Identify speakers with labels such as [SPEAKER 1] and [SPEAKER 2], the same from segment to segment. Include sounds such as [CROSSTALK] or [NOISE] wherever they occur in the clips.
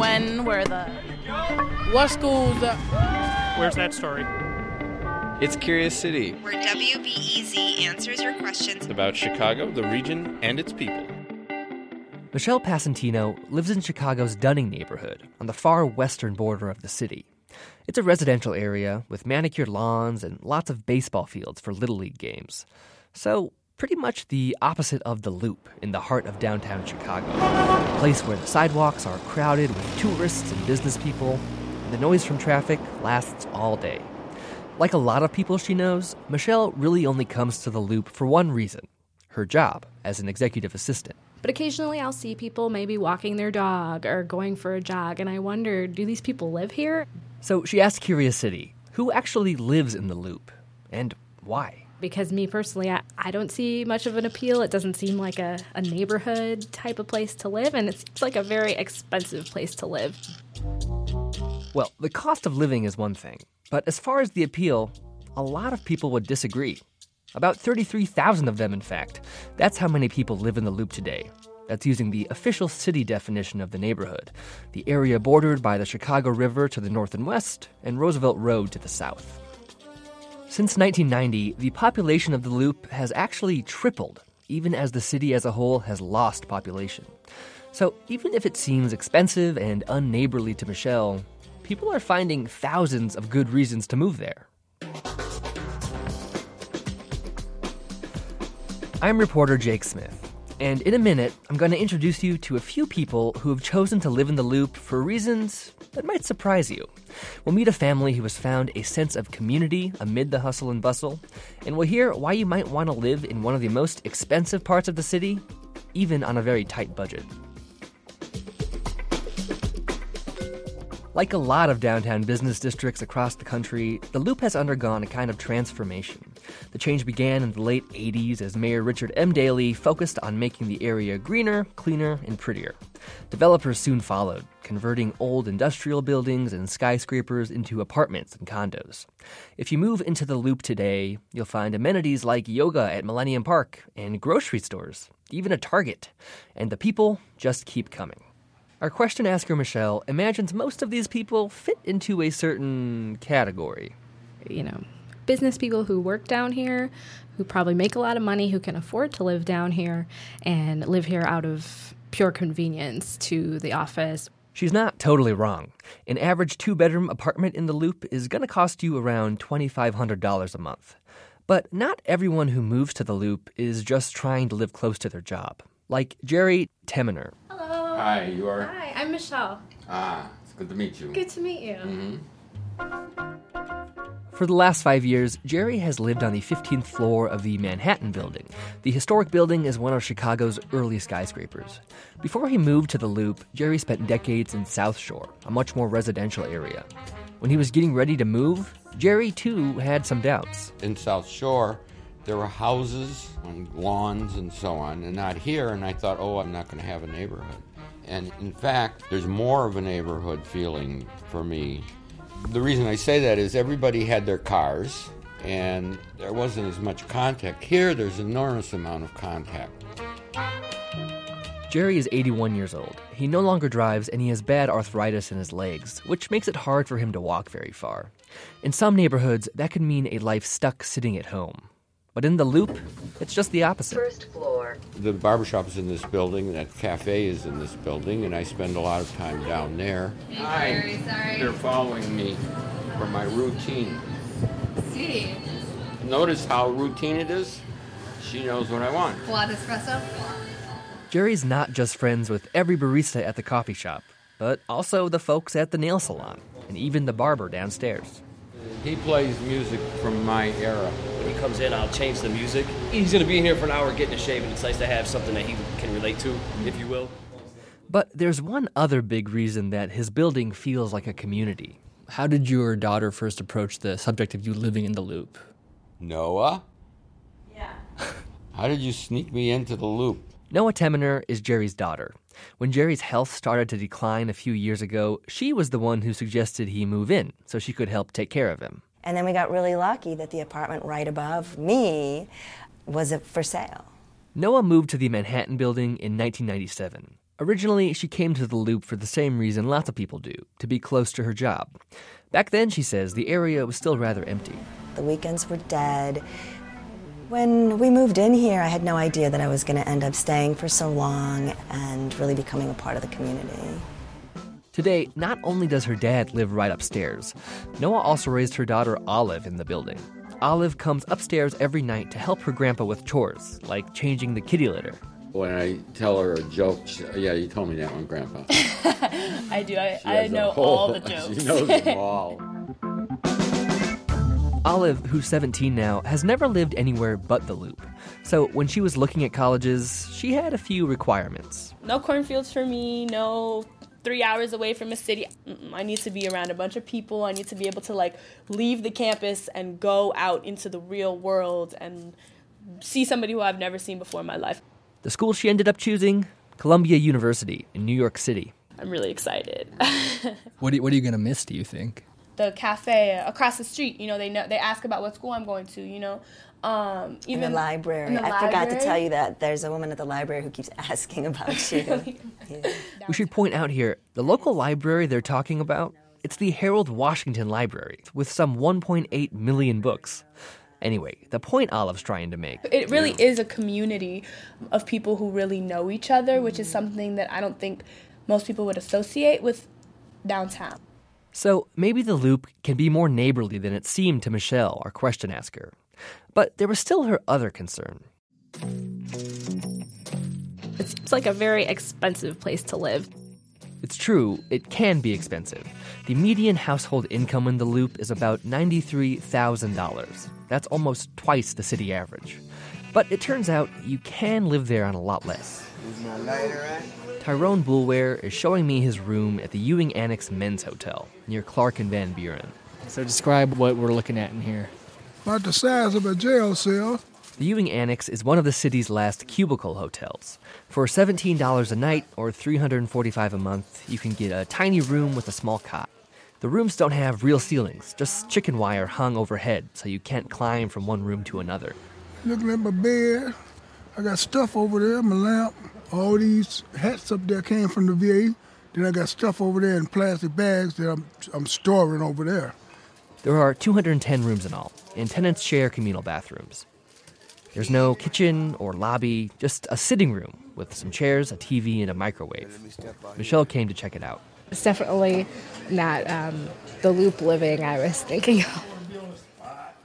[SPEAKER 1] when were the
[SPEAKER 2] What schools? Uh,
[SPEAKER 3] Where's that story?
[SPEAKER 4] It's Curious City.
[SPEAKER 5] where WBEZ answers your questions
[SPEAKER 4] About Chicago, the region, and its people.
[SPEAKER 6] Michelle Passantino lives in Chicago's Dunning neighborhood on the far western border of the city. It's a residential area with manicured lawns and lots of baseball fields for Little League games. So, pretty much the opposite of the Loop in the heart of downtown Chicago. A place where the sidewalks are crowded with tourists and business people, and the noise from traffic lasts all day. Like a lot of people she knows, Michelle really only comes to the Loop for one reason her job as an executive assistant.
[SPEAKER 7] But occasionally I'll see people maybe walking their dog or going for a jog, and I wonder do these people live here?
[SPEAKER 6] So she asked Curious City who actually lives in the Loop and why.
[SPEAKER 7] Because me personally, I, I don't see much of an appeal. It doesn't seem like a, a neighborhood type of place to live, and it seems like a very expensive place to live.
[SPEAKER 6] Well, the cost of living is one thing, but as far as the appeal, a lot of people would disagree. About 33,000 of them, in fact. That's how many people live in the Loop today. That's using the official city definition of the neighborhood, the area bordered by the Chicago River to the north and west, and Roosevelt Road to the south. Since 1990, the population of the Loop has actually tripled, even as the city as a whole has lost population. So, even if it seems expensive and unneighborly to Michelle, people are finding thousands of good reasons to move there. I'm reporter Jake Smith, and in a minute, I'm going to introduce you to a few people who have chosen to live in the Loop for reasons that might surprise you. We'll meet a family who has found a sense of community amid the hustle and bustle, and we'll hear why you might want to live in one of the most expensive parts of the city, even on a very tight budget. Like a lot of downtown business districts across the country, the Loop has undergone a kind of transformation. The change began in the late 80s as Mayor Richard M. Daley focused on making the area greener, cleaner, and prettier. Developers soon followed, converting old industrial buildings and skyscrapers into apartments and condos. If you move into the Loop today, you'll find amenities like yoga at Millennium Park and grocery stores, even a Target. And the people just keep coming. Our question asker Michelle imagines most of these people fit into a certain category.
[SPEAKER 7] You know, business people who work down here, who probably make a lot of money, who can afford to live down here and live here out of pure convenience to the office.
[SPEAKER 6] She's not totally wrong. An average two bedroom apartment in the Loop is going to cost you around $2,500 a month. But not everyone who moves to the Loop is just trying to live close to their job. Like Jerry Teminer.
[SPEAKER 7] Hello.
[SPEAKER 8] Hi, you are?
[SPEAKER 7] Hi, I'm Michelle.
[SPEAKER 8] Ah, it's good to meet you.
[SPEAKER 7] Good to meet you.
[SPEAKER 6] For the last five years, Jerry has lived on the 15th floor of the Manhattan Building. The historic building is one of Chicago's early skyscrapers. Before he moved to the Loop, Jerry spent decades in South Shore, a much more residential area. When he was getting ready to move, Jerry too had some doubts.
[SPEAKER 8] In South Shore, there were houses on lawns and so on, and not here. And I thought, oh, I'm not going to have a neighborhood. And in fact, there's more of a neighborhood feeling for me. The reason I say that is everybody had their cars, and there wasn't as much contact. Here, there's an enormous amount of contact.
[SPEAKER 6] Jerry is 81 years old. He no longer drives and he has bad arthritis in his legs, which makes it hard for him to walk very far. In some neighborhoods, that could mean a life stuck sitting at home. But in the loop, it's just the opposite.
[SPEAKER 5] first floor.
[SPEAKER 8] The barbershop is in this building, that cafe is in this building, and I spend a lot of time down there. Hi, Sorry. they're following me for my routine.
[SPEAKER 9] See,
[SPEAKER 8] Notice how routine it is? She knows what I want.
[SPEAKER 9] blood espresso.
[SPEAKER 6] Jerry's not just friends with every barista at the coffee shop, but also the folks at the nail salon, and even the barber downstairs.
[SPEAKER 8] He plays music from my era.
[SPEAKER 10] When he comes in, I'll change the music. He's going to be in here for an hour getting a shave, and it's nice to have something that he can relate to, if you will.
[SPEAKER 6] But there's one other big reason that his building feels like a community. How did your daughter first approach the subject of you living in the loop?
[SPEAKER 8] Noah?
[SPEAKER 9] Yeah. [LAUGHS]
[SPEAKER 8] How did you sneak me into the loop?
[SPEAKER 6] Noah Teminer is Jerry's daughter. When Jerry's health started to decline a few years ago, she was the one who suggested he move in so she could help take care of him.
[SPEAKER 11] And then we got really lucky that the apartment right above me was for sale.
[SPEAKER 6] Noah moved to the Manhattan building in 1997. Originally, she came to the Loop for the same reason lots of people do to be close to her job. Back then, she says, the area was still rather empty.
[SPEAKER 11] The weekends were dead. When we moved in here, I had no idea that I was going to end up staying for so long and really becoming a part of the community.
[SPEAKER 6] Today, not only does her dad live right upstairs, Noah also raised her daughter Olive in the building. Olive comes upstairs every night to help her grandpa with chores, like changing the kitty litter.
[SPEAKER 8] When I tell her a joke, she, yeah, you told me that one, Grandpa. [LAUGHS]
[SPEAKER 9] I do. I, I know
[SPEAKER 8] whole-
[SPEAKER 9] all the [LAUGHS] jokes.
[SPEAKER 8] She knows them [LAUGHS] all.
[SPEAKER 6] Olive, who's 17 now, has never lived anywhere but the Loop. So when she was looking at colleges, she had a few requirements.
[SPEAKER 9] no cornfields for me. No three hours away from a city. I need to be around a bunch of people. I need to be able to like leave the campus and go out into the real world and see somebody who I've never seen before in my life.
[SPEAKER 6] The school she ended up choosing, Columbia University in New York City.
[SPEAKER 9] I'm really excited. [LAUGHS]
[SPEAKER 1] What, are, what are you going to miss, do you think?
[SPEAKER 9] The cafe across the street, you know, they know they ask about what school I'm going to, you know. Um,
[SPEAKER 11] In
[SPEAKER 9] even
[SPEAKER 11] the library.
[SPEAKER 9] in the
[SPEAKER 11] I forgot to tell you that there's a woman at the library who keeps [LAUGHS] asking about [LAUGHS] you. Yeah.
[SPEAKER 6] We should point out here the local library they're talking about, it's the Harold Washington Library with some 1.8 million books. Anyway, the point Olive's trying to make
[SPEAKER 9] It really is a community of people who really know each other, which is something that I don't think most people would associate with downtown.
[SPEAKER 6] So maybe the loop can be more neighborly than it seemed to Michelle, our question asker. But there was still her other concern.
[SPEAKER 7] It seems like a very expensive place to live.
[SPEAKER 6] It's true, it can be expensive. The median household income in the loop is about $93,000. That's almost twice the city average. But it turns out you can live there on a lot less. Tyrone Boulware is showing me his room at the Ewing Annex Men's Hotel near Clark and Van Buren.
[SPEAKER 1] So describe what we're looking at in here.
[SPEAKER 3] About the size of a jail cell.
[SPEAKER 6] The Ewing Annex is one of the city's last cubicle hotels. For $17 a night or $345 a month, you can get a tiny room with a small cot. The rooms don't have real ceilings, just chicken wire hung overhead so you can't climb from one room to another.
[SPEAKER 3] Looking at my bed. I got stuff over there, my lamp. All these hats up there came from the VA. Then I got stuff over there in plastic bags that I'm, I'm storing over there.
[SPEAKER 6] There are 210 rooms in all, and tenants share communal bathrooms. There's no kitchen or lobby, just a sitting room with some chairs, a TV, and a microwave. Michelle came to check it out.
[SPEAKER 7] It's definitely not um, the loop living I was thinking of.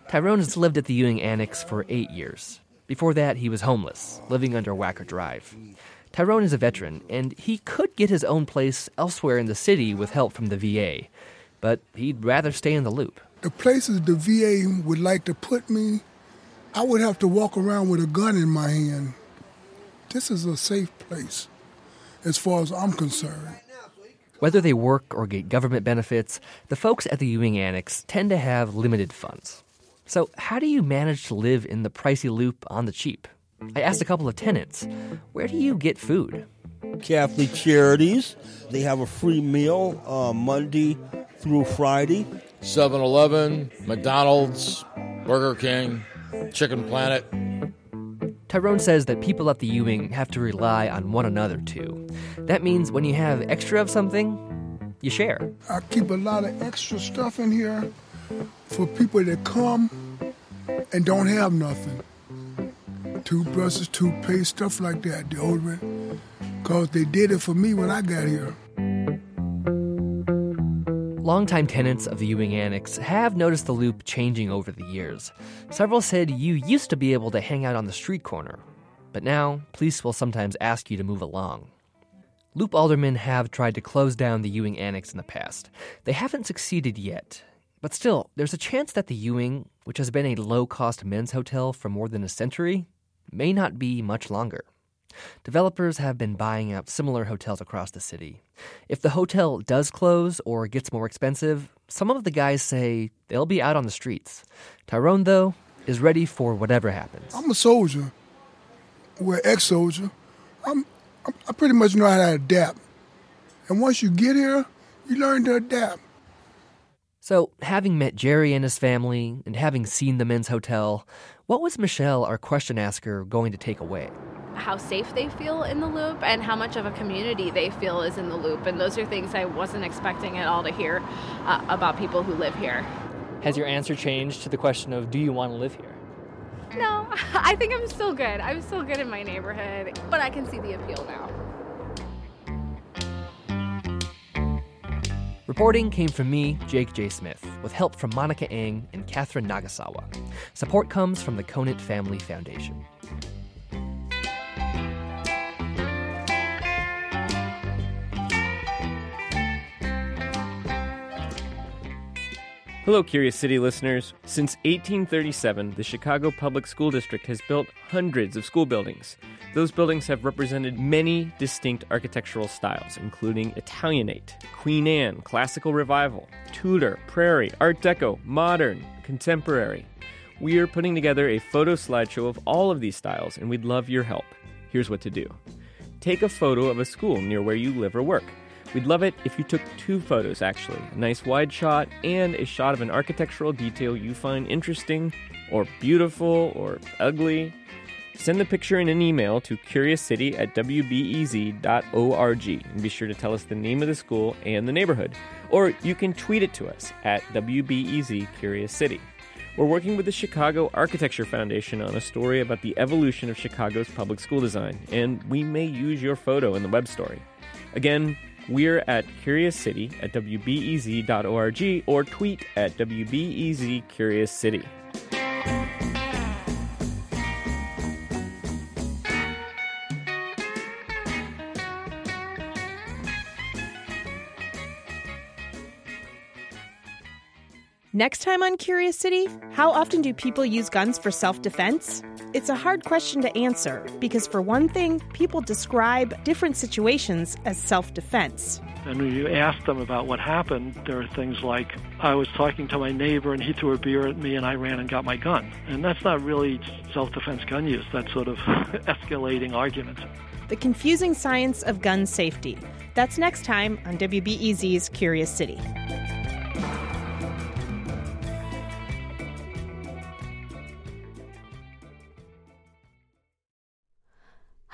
[SPEAKER 6] Tyrone has lived at the Ewing Annex for eight years. Before that, he was homeless, living under Wacker Drive. Tyrone is a veteran, and he could get his own place elsewhere in the city with help from the VA, but he'd rather stay in the loop.
[SPEAKER 3] The places the VA would like to put me, I would have to walk around with a gun in my hand. This is a safe place, as far as I'm concerned.
[SPEAKER 6] Whether they work or get government benefits, the folks at the Ewing Annex tend to have limited funds. So, how do you manage to live in the pricey loop on the cheap? I asked a couple of tenants, where do you get food?
[SPEAKER 12] Catholic Charities. They have a free meal uh, Monday through Friday.
[SPEAKER 2] 7 Eleven, McDonald's, Burger King, Chicken Planet.
[SPEAKER 6] Tyrone says that people at the Ewing have to rely on one another too. That means when you have extra of something, you share.
[SPEAKER 3] I keep a lot of extra stuff in here for people that come and don't have nothing. Toothbrushes, toothpaste, stuff like that, deodorant. Because they did it for me when I got here.
[SPEAKER 6] Longtime tenants of the Ewing Annex have noticed the loop changing over the years. Several said you used to be able to hang out on the street corner, but now police will sometimes ask you to move along. Loop aldermen have tried to close down the Ewing Annex in the past. They haven't succeeded yet, but still, there's a chance that the Ewing, which has been a low cost men's hotel for more than a century, may not be much longer. Developers have been buying up similar hotels across the city. If the hotel does close or gets more expensive, some of the guys say they'll be out on the streets. Tyrone, though, is ready for whatever happens.
[SPEAKER 3] I'm a soldier. Well, ex-soldier. I'm, I'm, I pretty much know how to adapt. And once you get here, you learn to adapt.
[SPEAKER 6] So, having met Jerry and his family and having seen the men's hotel, what was Michelle, our question asker, going to take away?
[SPEAKER 7] how safe they feel in the loop and how much of a community they feel is in the loop. And those are things I wasn't expecting at all to hear uh, about people who live here.
[SPEAKER 1] Has your answer changed to the question of do you want to live here?
[SPEAKER 7] No, [LAUGHS] I think I'm still good. I'm still good in my neighborhood, but I can see the appeal now.
[SPEAKER 6] Reporting came from me, Jake J. Smith, with help from Monica Eng and Catherine Nagasawa. Support comes from the Conant Family Foundation.
[SPEAKER 4] Hello, Curious City listeners. Since 1837, the Chicago Public School District has built hundreds of school buildings. Those buildings have represented many distinct architectural styles, including Italianate, Queen Anne, Classical Revival, Tudor, Prairie, Art Deco, Modern, Contemporary. We are putting together a photo slideshow of all of these styles, and we'd love your help. Here's what to do take a photo of a school near where you live or work. We'd love it if you took two photos, actually a nice wide shot and a shot of an architectural detail you find interesting, or beautiful, or ugly. Send the picture in an email to curiouscity at wbez.org and be sure to tell us the name of the school and the neighborhood. Or you can tweet it to us at WBEZ. We're working with the Chicago Architecture Foundation on a story about the evolution of Chicago's public school design, and we may use your photo in the web story. Again, we're at Curious City at WBEZ.org or tweet at WBEZ.
[SPEAKER 13] Next time on Curious City, how often do people use guns for self defense? It's a hard question to answer because, for one thing, people describe different situations as self defense.
[SPEAKER 14] And when you ask them about what happened, there are things like, I was talking to my neighbor and he threw a beer at me and I ran and got my gun. And that's not really self defense gun use, that's sort of [LAUGHS] escalating arguments.
[SPEAKER 13] The confusing science of gun safety. That's next time on WBEZ's Curious City.